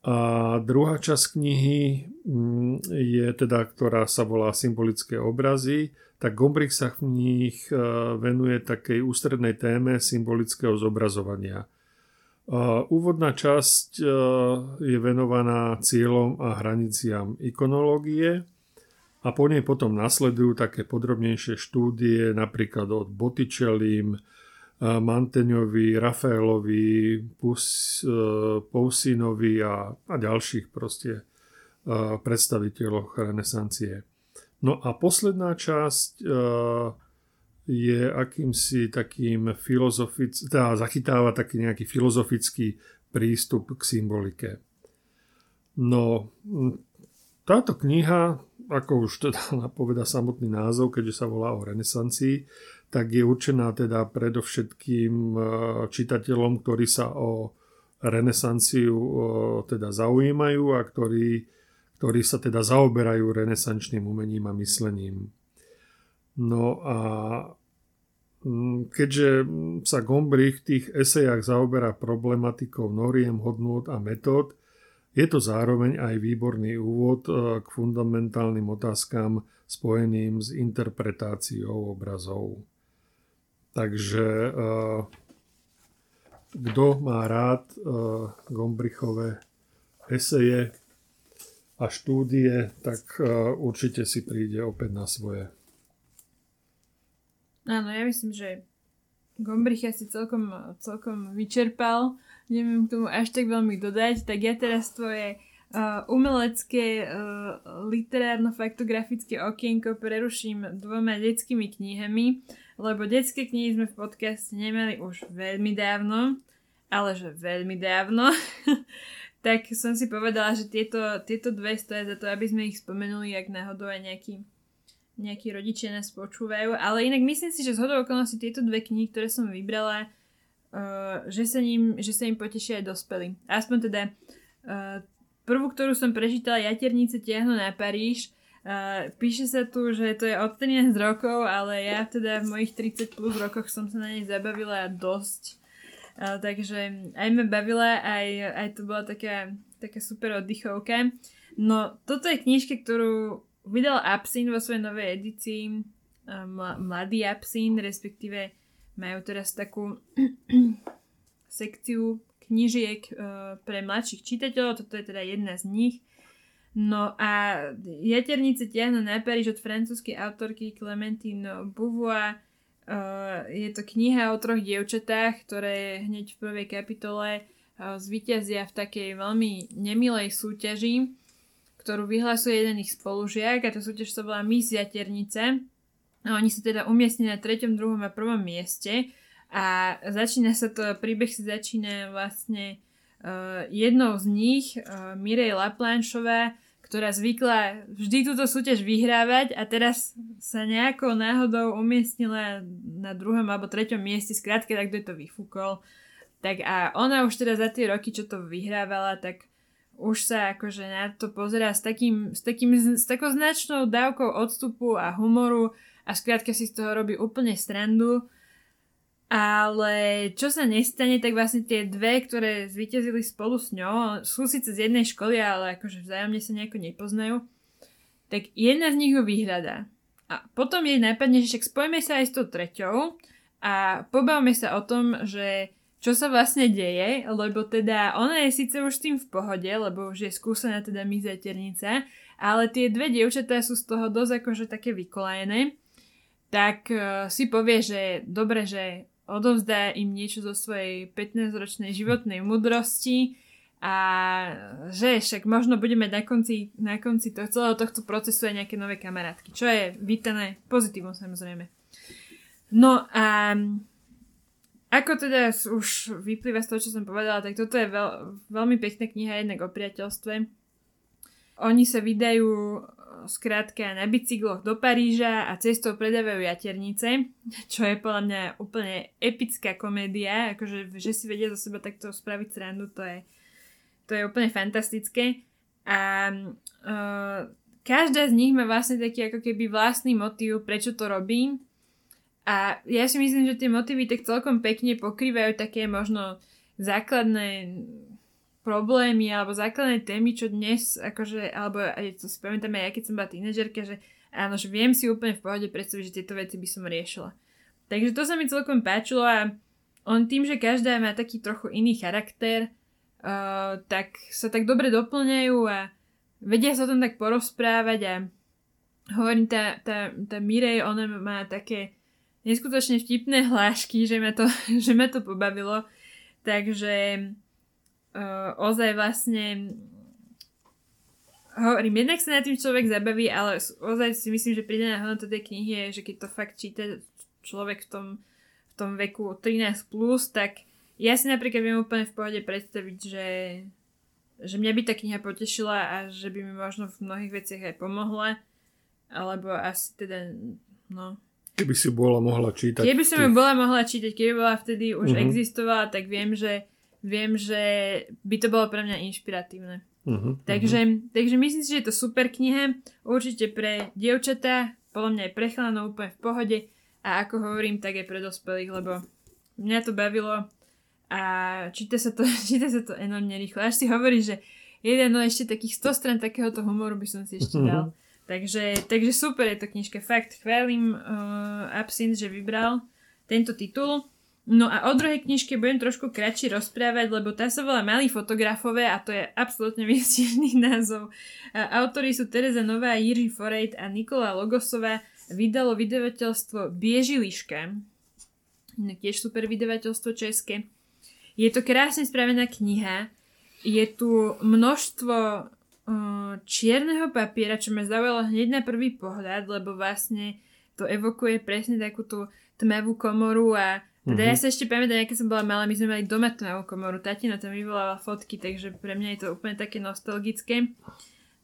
A druhá časť knihy mm, je teda, ktorá sa volá Symbolické obrazy, tak Gombrich sa v nich e, venuje takej ústrednej téme symbolického zobrazovania – Úvodná časť e, je venovaná cieľom a hraniciam ikonológie a po nej potom nasledujú také podrobnejšie štúdie napríklad od Botticellim, e, Manteňovi, Rafaelovi, Pus, e, Pousinovi a, a ďalších proste predstaviteľov renesancie. No a posledná časť je akýmsi takým filozofic, teda zachytáva taký nejaký filozofický prístup k symbolike. No, táto kniha, ako už teda napoveda samotný názov, keďže sa volá o renesancii, tak je určená teda predovšetkým e, čitateľom, ktorí sa o renesanciu teda zaujímajú a ktorí, ktorí sa teda zaoberajú renesančným umením a myslením. No a mm, keďže sa Gombrich v tých esejach zaoberá problematikou noriem, hodnôt a metód, je to zároveň aj výborný úvod e, k fundamentálnym otázkam spojeným s interpretáciou obrazov. Takže e, kto má rád e, Gombrichové eseje a štúdie, tak určite si príde opäť na svoje. Áno, ja myslím, že Gombrich asi celkom, celkom vyčerpal neviem k tomu až tak veľmi dodať, tak ja teraz tvoje uh, umelecké uh, literárno-faktografické okienko preruším dvoma detskými knihami, lebo detské knihy sme v podcaste nemali už veľmi dávno, ale že veľmi dávno. tak som si povedala, že tieto, tieto dve stoja za to, aby sme ich spomenuli, ak náhodou aj nejakí, nejakí rodičia nás počúvajú. Ale inak myslím si, že z hodou okolností tieto dve knihy, ktoré som vybrala, uh, že, sa ním, že sa im potešia aj dospelí. Aspoň teda uh, prvú, ktorú som prečítala, Jaternice tiahnu na Paríž, Uh, píše sa tu, že to je od 13 rokov, ale ja teda v mojich 30 plus rokoch som sa na nej zabavila dosť. Uh, takže aj ma bavila, aj, aj to bola taká, taká super oddychovka. No toto je knižka, ktorú vydal Absin vo svojej novej edícii, Mladý Absin, respektíve majú teraz takú sekciu knižiek uh, pre mladších čitateľov, toto je teda jedna z nich. No a Jaternice tiahnu na Paríž od francúzskej autorky Clementine Beauvoir. Uh, je to kniha o troch dievčatách, ktoré hneď v prvej kapitole uh, zvíťazia v takej veľmi nemilej súťaži, ktorú vyhlasuje jeden ich spolužiak a tá súťaž sa volá Miss Jaternice. No, oni sa teda umiestnili na treťom, druhom a prvom mieste a začína sa to, príbeh sa začína vlastne uh, jednou z nich, uh, Mirej Laplanšová, ktorá zvykla vždy túto súťaž vyhrávať a teraz sa nejakou náhodou umiestnila na druhom alebo treťom mieste, skrátka tak kto to vyfúkol. Tak a ona už teda za tie roky, čo to vyhrávala, tak už sa akože na to pozerá s, takým, s, takým, s takou značnou dávkou odstupu a humoru a skrátka si z toho robí úplne strandu. Ale čo sa nestane, tak vlastne tie dve, ktoré zvíťazili spolu s ňou, sú síce z jednej školy, ale akože vzájomne sa nejako nepoznajú, tak jedna z nich ju vyhľadá. A potom jej napadne, že však spojme sa aj s tou treťou a pobavme sa o tom, že čo sa vlastne deje, lebo teda ona je síce už tým v pohode, lebo už je skúsená teda mizaternica, ale tie dve dievčatá sú z toho dosť akože také vykolajené tak uh, si povie, že dobre, že odovzdá im niečo zo svojej 15-ročnej životnej mudrosti a že však možno budeme na konci, na konci toho, celého tohto procesu aj nejaké nové kamarátky, čo je vítané pozitívne samozrejme. No a ako teda už vyplýva z toho, čo som povedala, tak toto je veľ, veľmi pekná kniha jednak o priateľstve. Oni sa vydajú skrátka na bicykloch do Paríža a cestou predávajú jaternice, čo je podľa mňa úplne epická komédia, akože že si vedia zo seba takto spraviť srandu, to je, to je úplne fantastické. A uh, každá z nich má vlastne taký ako keby vlastný motív, prečo to robí. A ja si myslím, že tie motívy tak celkom pekne pokrývajú také možno základné problémy alebo základné témy, čo dnes, akože, alebo aj to si pamätám aj ja, keď som bola tínežerka, že áno, že viem si úplne v pohode predstaviť, že tieto veci by som riešila. Takže to sa mi celkom páčilo a on tým, že každá má taký trochu iný charakter, uh, tak sa tak dobre doplňajú a vedia sa o tom tak porozprávať a hovorím, tá, tá, tá Mirej, ona má také neskutočne vtipné hlášky, že ma to, že ma to pobavilo. Takže uh, ozaj vlastne hovorím, jednak sa na tým človek zabaví, ale ozaj si myslím, že pridaná hodnota tej knihy je, že keď to fakt číta človek v tom, v tom veku 13+, plus, tak ja si napríklad viem úplne v pohode predstaviť, že, že mňa by tá kniha potešila a že by mi možno v mnohých veciach aj pomohla, alebo asi teda, no... Keby si bola mohla čítať. Keby som ju bola mohla čítať, keby bola vtedy už uh-huh. existovala, tak viem, že viem, že by to bolo pre mňa inšpiratívne. Uh-huh, takže, uh-huh. takže myslím si, že je to super kniha, určite pre dievčatá, podľa mňa aj pre chlanov úplne v pohode a ako hovorím, tak aj pre dospelých, lebo mňa to bavilo a číta sa to, číta sa to enormne rýchlo. Až si hovorí, že jeden, no ešte takých 100 stran takéhoto humoru by som si ešte dal. takže, takže super je to knižka, fakt chválim uh, Absint, že vybral tento titul. No a o druhej knižke budem trošku kratšie rozprávať, lebo tá sa volá Malí fotografové a to je absolútne výstižný názov. Autori sú Teresa Nová, Jiří Forejt a Nikola Logosová. Vydalo vydavateľstvo Biežiliška. Tiež super vydavateľstvo české. Je to krásne spravená kniha. Je tu množstvo čierneho papiera, čo ma zaujalo hneď na prvý pohľad, lebo vlastne to evokuje presne takú tú tmavú komoru a teda mm-hmm. ja sa ešte pamätám, keď som bola malá, my sme mali doma tmavú komoru, tatina tam vyvolala fotky, takže pre mňa je to úplne také nostalgické.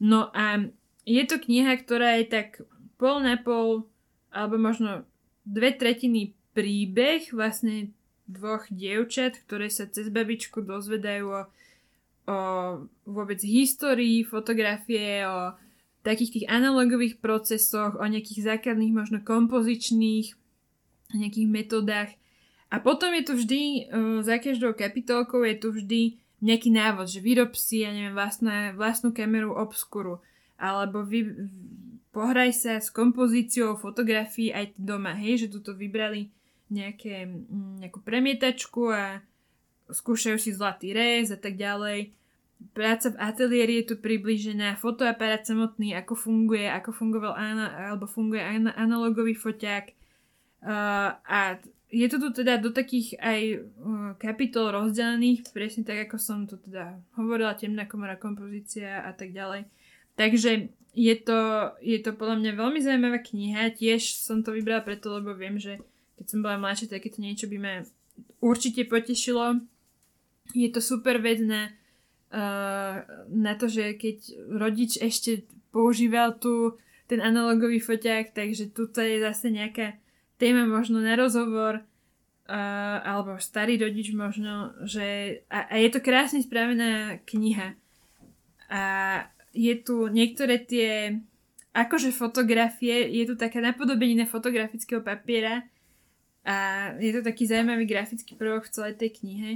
No a je to kniha, ktorá je tak pol na pol, alebo možno dve tretiny príbeh vlastne dvoch dievčat, ktoré sa cez babičku dozvedajú o, o vôbec histórii fotografie, o takých tých analogových procesoch, o nejakých základných možno kompozičných nejakých metodách a potom je tu vždy, uh, za každou kapitolkou je tu vždy nejaký návod, že vyrob si, ja neviem, vlastná, vlastnú kameru obskuru, alebo vy, pohraj sa s kompozíciou fotografií aj doma, hej, že tuto vybrali nejaké, nejakú premietačku a skúšajú si zlatý rez a tak ďalej. Práca v ateliéri je tu približená, fotoaparát samotný, ako funguje, ako fungoval ana, alebo funguje analogový foťák. Uh, a je to tu teda do takých aj kapitol rozdelených, presne tak, ako som to teda hovorila, temná komora, kompozícia a tak ďalej. Takže je to, je to podľa mňa veľmi zaujímavá kniha, tiež som to vybrala preto, lebo viem, že keď som bola mladšia, takéto niečo by ma určite potešilo. Je to super vec na, na to, že keď rodič ešte používal tu ten analogový foťák, takže tuto je zase nejaká téma možno na rozhovor, uh, alebo starý rodič možno, že a, a je to krásne spravená kniha. A je tu niektoré tie akože fotografie, je tu taká napodobenina fotografického papiera a je to taký zaujímavý grafický prvok v celej tej knihe.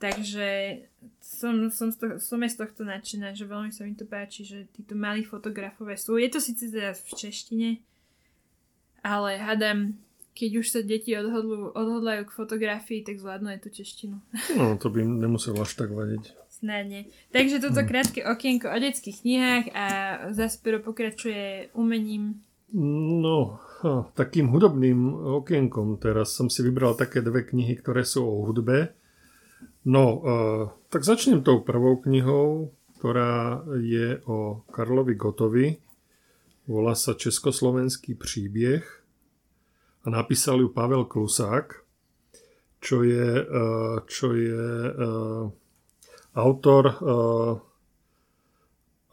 Takže som, som, z toho, som z tohto nadšená, že veľmi sa mi to páči, že títo malí fotografové sú. Je to síce teda v češtine, ale hadam, keď už sa deti odhodlú, odhodlajú k fotografii, tak zvládnu aj tú češtinu. No, to by nemuselo až tak vadiť. Snadne. Takže toto hmm. krátke okienko o detských knihách a Zaspero pokračuje umením. No, takým hudobným okienkom teraz som si vybral také dve knihy, ktoré sú o hudbe. No, uh, tak začnem tou prvou knihou, ktorá je o Karlovi Gotovi. Volá sa Československý príbeh a napísal ju Pavel Klusák, čo je, eh, čo je uh, autor, uh,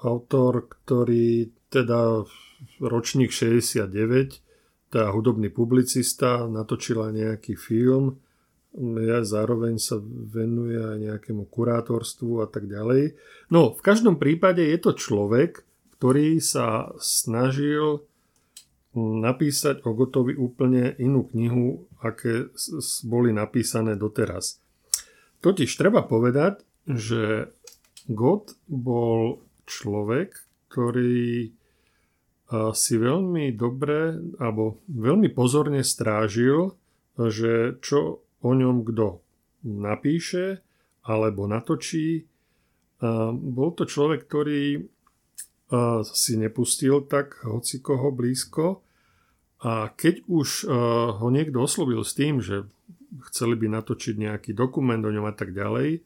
autor, ktorý teda ročník 69, teda hudobný publicista, natočila nejaký film, ja zároveň sa venuje aj nejakému kurátorstvu a tak ďalej. No, v každom prípade je to človek, ktorý sa snažil napísať o Gotovi úplne inú knihu, aké boli napísané doteraz. Totiž treba povedať, že Gott bol človek, ktorý si veľmi dobre alebo veľmi pozorne strážil, že čo o ňom kto napíše alebo natočí. Bol to človek, ktorý si nepustil tak hoci koho blízko a keď už uh, ho niekto oslovil s tým, že chceli by natočiť nejaký dokument o ňom a tak ďalej,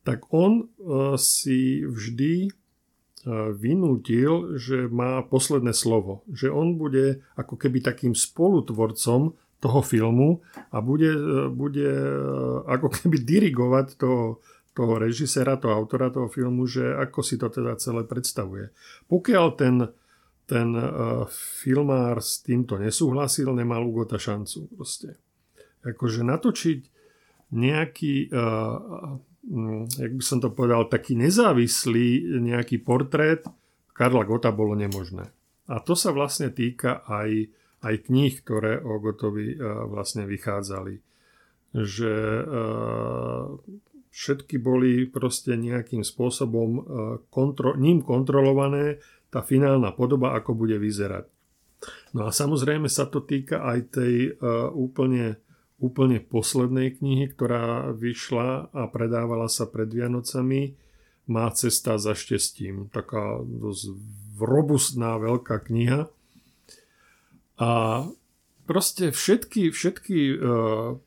tak on uh, si vždy uh, vynútil, že má posledné slovo. Že on bude ako keby takým spolutvorcom toho filmu a bude, bude ako keby dirigovať toho, toho režisera, toho autora toho filmu, že ako si to teda celé predstavuje. Pokiaľ ten ten uh, filmár s týmto nesúhlasil, nemal Ugota šancu proste. Akože natočiť nejaký uh, mm, jak by som to povedal, taký nezávislý nejaký portrét Karla Gota bolo nemožné. A to sa vlastne týka aj, aj kníh, ktoré o Gotovi vlastne vychádzali. Že všetky boli proste nejakým spôsobom kontro, ním kontrolované tá finálna podoba, ako bude vyzerať. No a samozrejme sa to týka aj tej uh, úplne, úplne poslednej knihy, ktorá vyšla a predávala sa pred Vianocami. Má cesta za štestím. Taká dosť robustná veľká kniha. A proste všetky, všetky uh,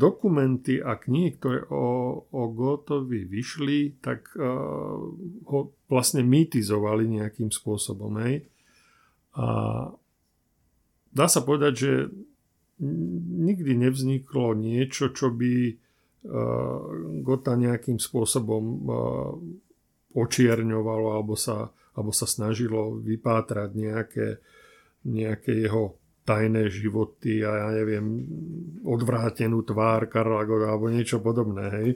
dokumenty a knihy, ktoré o, o Gotovi vyšli, tak uh, ho vlastne mýtizovali nejakým spôsobom. Hej. A dá sa povedať, že nikdy nevzniklo niečo, čo by uh, Gota nejakým spôsobom uh, očierňovalo alebo sa, alebo sa snažilo vypátrať nejaké, nejaké jeho tajné životy a ja neviem, odvrátenú tvár Karla Goda alebo niečo podobné, hej.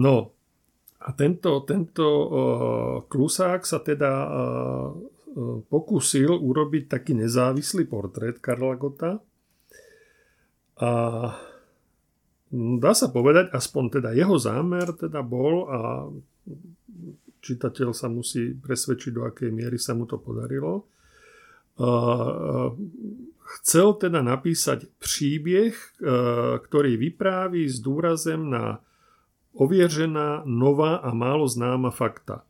No, a tento, tento uh, klusák sa teda uh, pokúsil urobiť taký nezávislý portrét Karla Gota. A dá sa povedať, aspoň teda jeho zámer teda bol a čitateľ sa musí presvedčiť, do akej miery sa mu to podarilo, chcel teda napísať príbeh, ktorý vypráví s dôrazem na ovieržená, nová a málo známa fakta.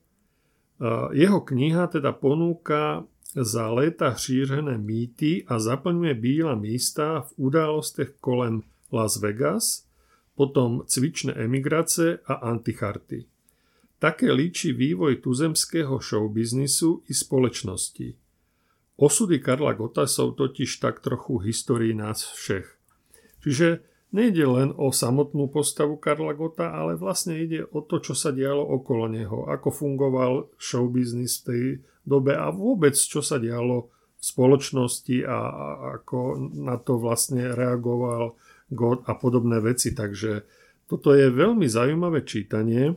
Jeho kniha teda ponúka za léta šířené mýty a zaplňuje bíla místa v událostech kolem Las Vegas, potom cvičné emigrace a anticharty. Také líči vývoj tuzemského showbiznisu i spoločnosti. Osudy Karla Gota sú totiž tak trochu histórii nás všech. Čiže nejde len o samotnú postavu Karla Gota, ale vlastne ide o to, čo sa dialo okolo neho, ako fungoval showbiznis v tej dobe a vôbec čo sa dialo v spoločnosti a, ako na to vlastne reagoval God a podobné veci. Takže toto je veľmi zaujímavé čítanie.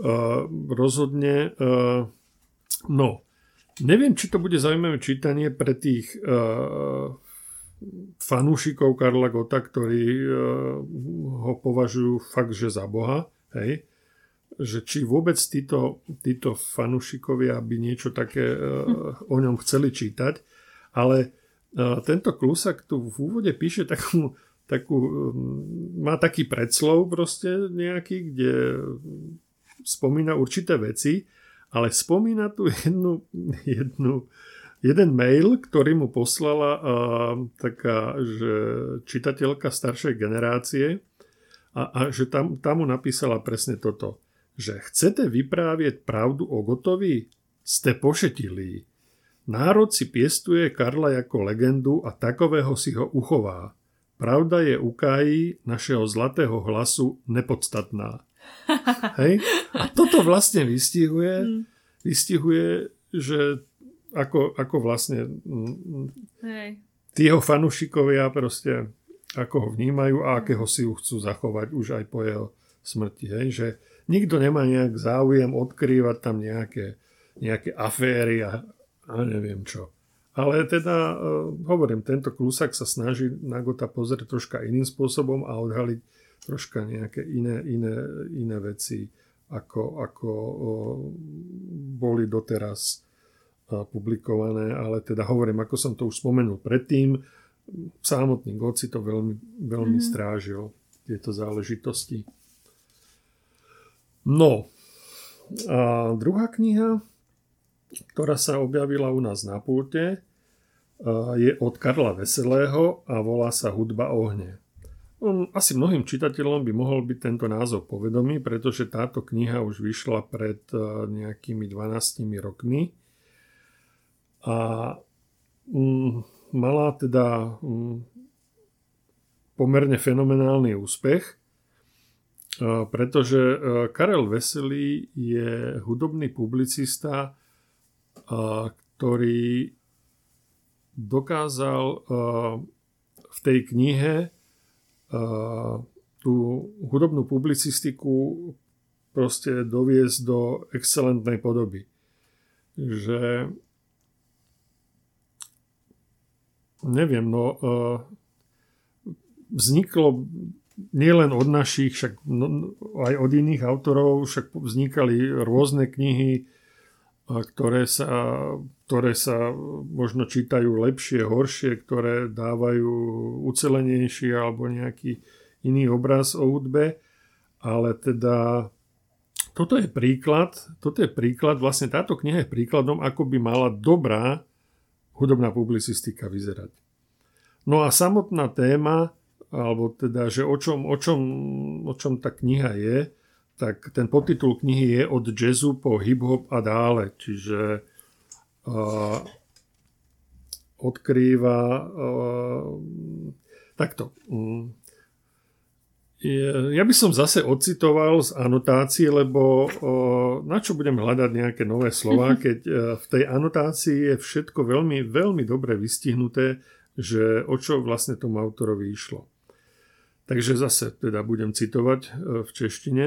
Uh, rozhodne uh, no, Neviem, či to bude zaujímavé čítanie pre tých uh, fanúšikov Karla Gota, ktorí uh, ho považujú fakt, že za Boha. Hej? Že či vôbec títo, títo fanúšikovia by niečo také uh, o ňom chceli čítať. Ale uh, tento klusak tu v úvode píše takú, takú, um, má taký predslov proste nejaký, kde spomína určité veci ale spomína tu jednu, jednu, jeden mail, ktorý mu poslala uh, taká že čitateľka staršej generácie a, a že tam, tam mu napísala presne toto, že chcete vyprávieť pravdu o Gotovi? Ste pošetilí. Národ si piestuje Karla ako legendu a takového si ho uchová. Pravda je u Káji našeho zlatého hlasu nepodstatná. Hej? A toto vlastne vystihuje, mm. vystihuje že ako, ako vlastne mm, Hej. tí jeho fanúšikovia proste ako ho vnímajú a akého si ho chcú zachovať už aj po jeho smrti. Hej? Že nikto nemá nejak záujem odkrývať tam nejaké, nejaké aféry a, a neviem čo. Ale teda, uh, hovorím, tento klusák sa snaží na Gota pozrieť troška iným spôsobom a odhaliť troška nejaké iné, iné, iné veci, ako, ako boli doteraz publikované, ale teda hovorím, ako som to už spomenul predtým, samotný God si to veľmi, veľmi mm. strážil, tieto záležitosti. No, a druhá kniha, ktorá sa objavila u nás na pulte, je od Karla Veselého a volá sa Hudba ohne. Asi mnohým čitateľom by mohol byť tento názov povedomý, pretože táto kniha už vyšla pred e, nejakými 12 rokmi. A mm, mala teda mm, pomerne fenomenálny úspech, e, pretože e, Karel Veselý je hudobný publicista, ktorý dokázal v tej knihe tú hudobnú publicistiku proste doviesť do excelentnej podoby. Že neviem, no uh, vzniklo nielen od našich, však no, aj od iných autorov, však vznikali rôzne knihy, ktoré sa, ktoré sa možno čítajú lepšie, horšie, ktoré dávajú ucelenejší alebo nejaký iný obraz o hudbe, ale teda toto je príklad, toto je príklad, vlastne táto kniha je príkladom, ako by mala dobrá hudobná publicistika vyzerať. No a samotná téma, alebo teda, že o čom, o čom, o čom tá kniha je, tak ten podtitul knihy je od jazzu po hip-hop a dále. Čiže uh, odkrýva uh, takto. Um, ja by som zase ocitoval z anotácie, lebo uh, na čo budem hľadať nejaké nové slova, keď uh, v tej anotácii je všetko veľmi, veľmi dobre vystihnuté, že o čo vlastne tomu autorovi išlo. Takže zase teda budem citovať uh, v češtine.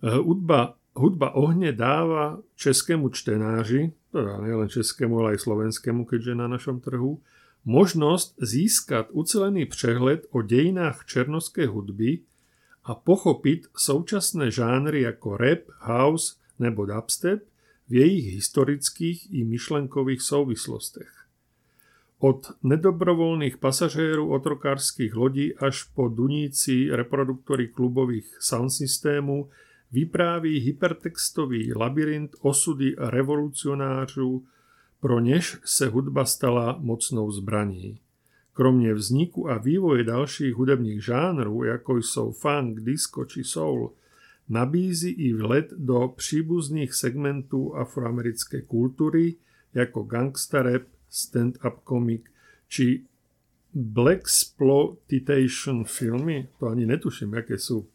Hudba, hudba ohne dáva českému čtenáři, teda nielen českému, ale aj slovenskému, keďže na našom trhu, možnosť získať ucelený přehled o dejinách černoskej hudby a pochopiť současné žánry ako rap, house nebo dubstep v jejich historických i myšlenkových souvislostech. Od nedobrovoľných pasažérov otrokárskych lodí až po duníci reproduktory klubových sound systému vypráví hypertextový labyrint osudy revolucionářů, pro než se hudba stala mocnou zbraní. Kromě vzniku a vývoje dalších hudebních žánrů, jako jsou funk, disco či soul, nabízí i vlet do příbuzných segmentů afroamerické kultury, jako gangsta rap, stand-up komik či black exploitation filmy, to ani netuším, aké sú.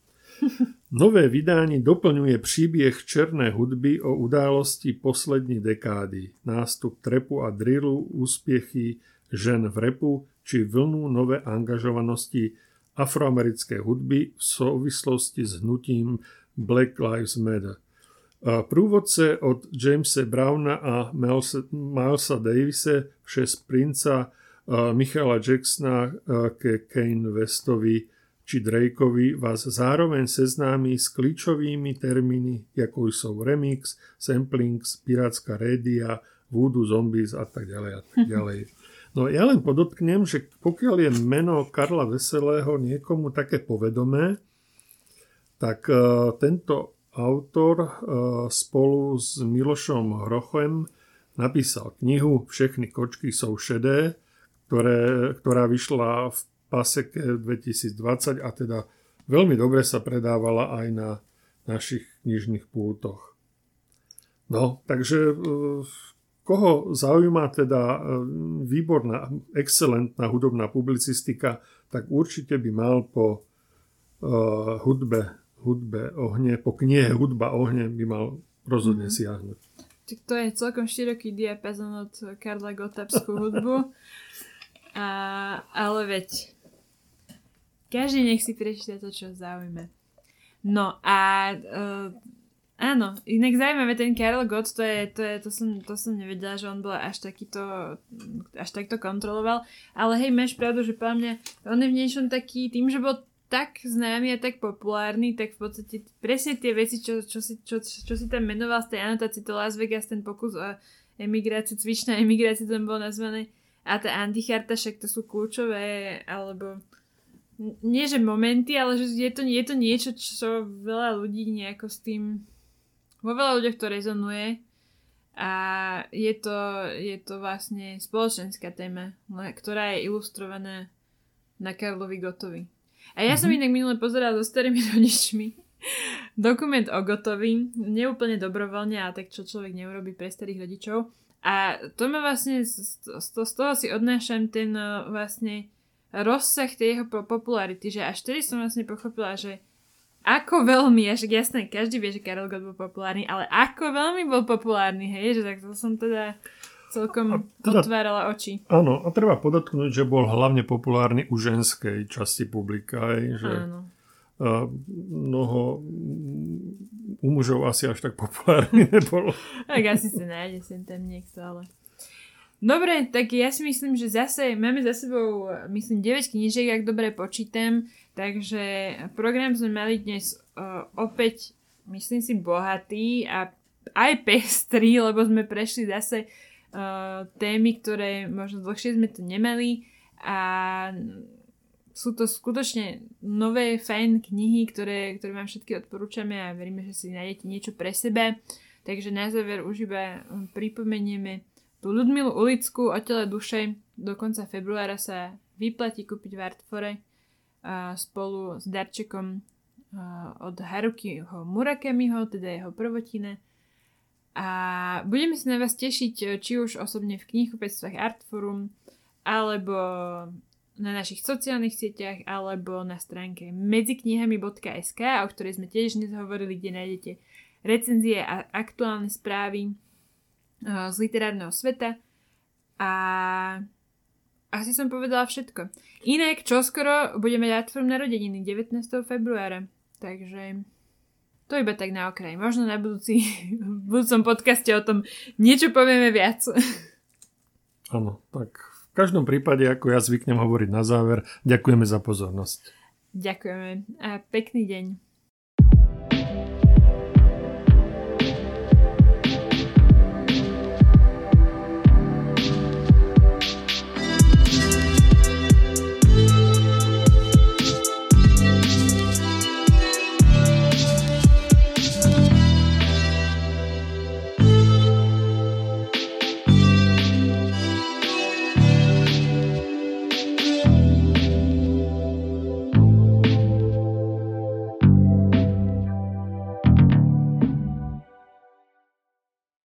Nové vydání doplňuje příběh černé hudby o události poslední dekády, nástup trepu a drillu, úspěchy žen v repu či vlnu nové angažovanosti afroamerické hudby v souvislosti s hnutím Black Lives Matter. Průvodce od Jamesa Browna a Milesa Davise z princa Michala Jacksona ke Kane Westovi či Drakeovi vás zároveň seznámí s kľúčovými termíny, ako sú remix, samplings, pirátska rédia, voodoo zombies a tak ďalej a tak ďalej. No ja len podotknem, že pokiaľ je meno Karla Veselého niekomu také povedomé, tak uh, tento autor uh, spolu s Milošom Hrochem napísal knihu Všechny kočky sú šedé, ktoré, ktorá vyšla v Paseke 2020 a teda veľmi dobre sa predávala aj na našich knižných pultoch. No, takže e, koho zaujíma teda e, výborná, excelentná hudobná publicistika, tak určite by mal po uh, hudbe, hudbe ohne, po knihe Hudba ohne by mal rozhodne mm-hmm. siahnuť. Tak to je celkom široký diapazon od Karla Gotapskú hudbu. A, ale veď každý nech si prečíta to, čo zaujíme. No a uh, áno, inak zaujímavé, ten Karel Gott, to, je, to, je, to, som, to som nevedela, že on bol až takýto, až takto kontroloval, ale hej, máš pravdu, že podľa mňa on je v niečom taký, tým, že bol tak známy a tak populárny, tak v podstate presne tie veci, čo, čo, si, čo, čo si tam menoval z tej anotácie, to Las Vegas, ten pokus o emigráciu, cvičná emigrácia tam bolo nazvané a tá anticharta, však to sú kľúčové, alebo nie že momenty, ale že je to, je to niečo, čo veľa ľudí nejako s tým vo veľa ľuďoch to rezonuje a je to, je to vlastne spoločenská téma, ktorá je ilustrovaná na Karlovi Gotovi. A ja mm-hmm. som mhm. inak minule pozerala so starými rodičmi dokument o Gotovi, neúplne dobrovoľne, a tak čo človek neurobi pre starých rodičov. A to ma vlastne, z, z, z toho si odnášam ten vlastne rozsah tej jeho popularity, že až tedy som vlastne pochopila, že ako veľmi, až jasné, každý vie, že Karel Gott bol populárny, ale ako veľmi bol populárny, hej, že tak to som teda celkom teda, otvárala oči. Áno, a treba podotknúť, že bol hlavne populárny u ženskej časti publika, hej, že áno. mnoho u mužov asi až tak populárne nebolo. tak asi sa nájde sem tam niekto, ale... Dobre, tak ja si myslím, že zase máme za sebou, myslím, 9 knížek, ak dobre počítam, takže program sme mali dnes uh, opäť, myslím si, bohatý a aj pestrý, lebo sme prešli zase uh, témy, ktoré možno dlhšie sme tu nemali a sú to skutočne nové fajn knihy, ktoré, ktoré vám všetky odporúčame a veríme, že si nájdete niečo pre seba. Takže na záver už iba pripomenieme tú Ludmilu Ulickú o tele duše. Do konca februára sa vyplatí kúpiť v Artfore spolu s darčekom od Harukiho Murakamiho, teda jeho prvotine. A budeme sa na vás tešiť či už osobne v knihkupectvách Artforum, alebo na našich sociálnych sieťach alebo na stránke medziknihami.sk, o ktorej sme tiež dnes hovorili, kde nájdete recenzie a aktuálne správy z literárneho sveta. A asi som povedala všetko. Inak, čoskoro budeme dať form narodeniny 19. februára. Takže to iba tak na okraj. Možno na budúci, v budúcom podcaste o tom niečo povieme viac. Áno, tak v každom prípade, ako ja zvyknem hovoriť na záver, ďakujeme za pozornosť. Ďakujeme a pekný deň.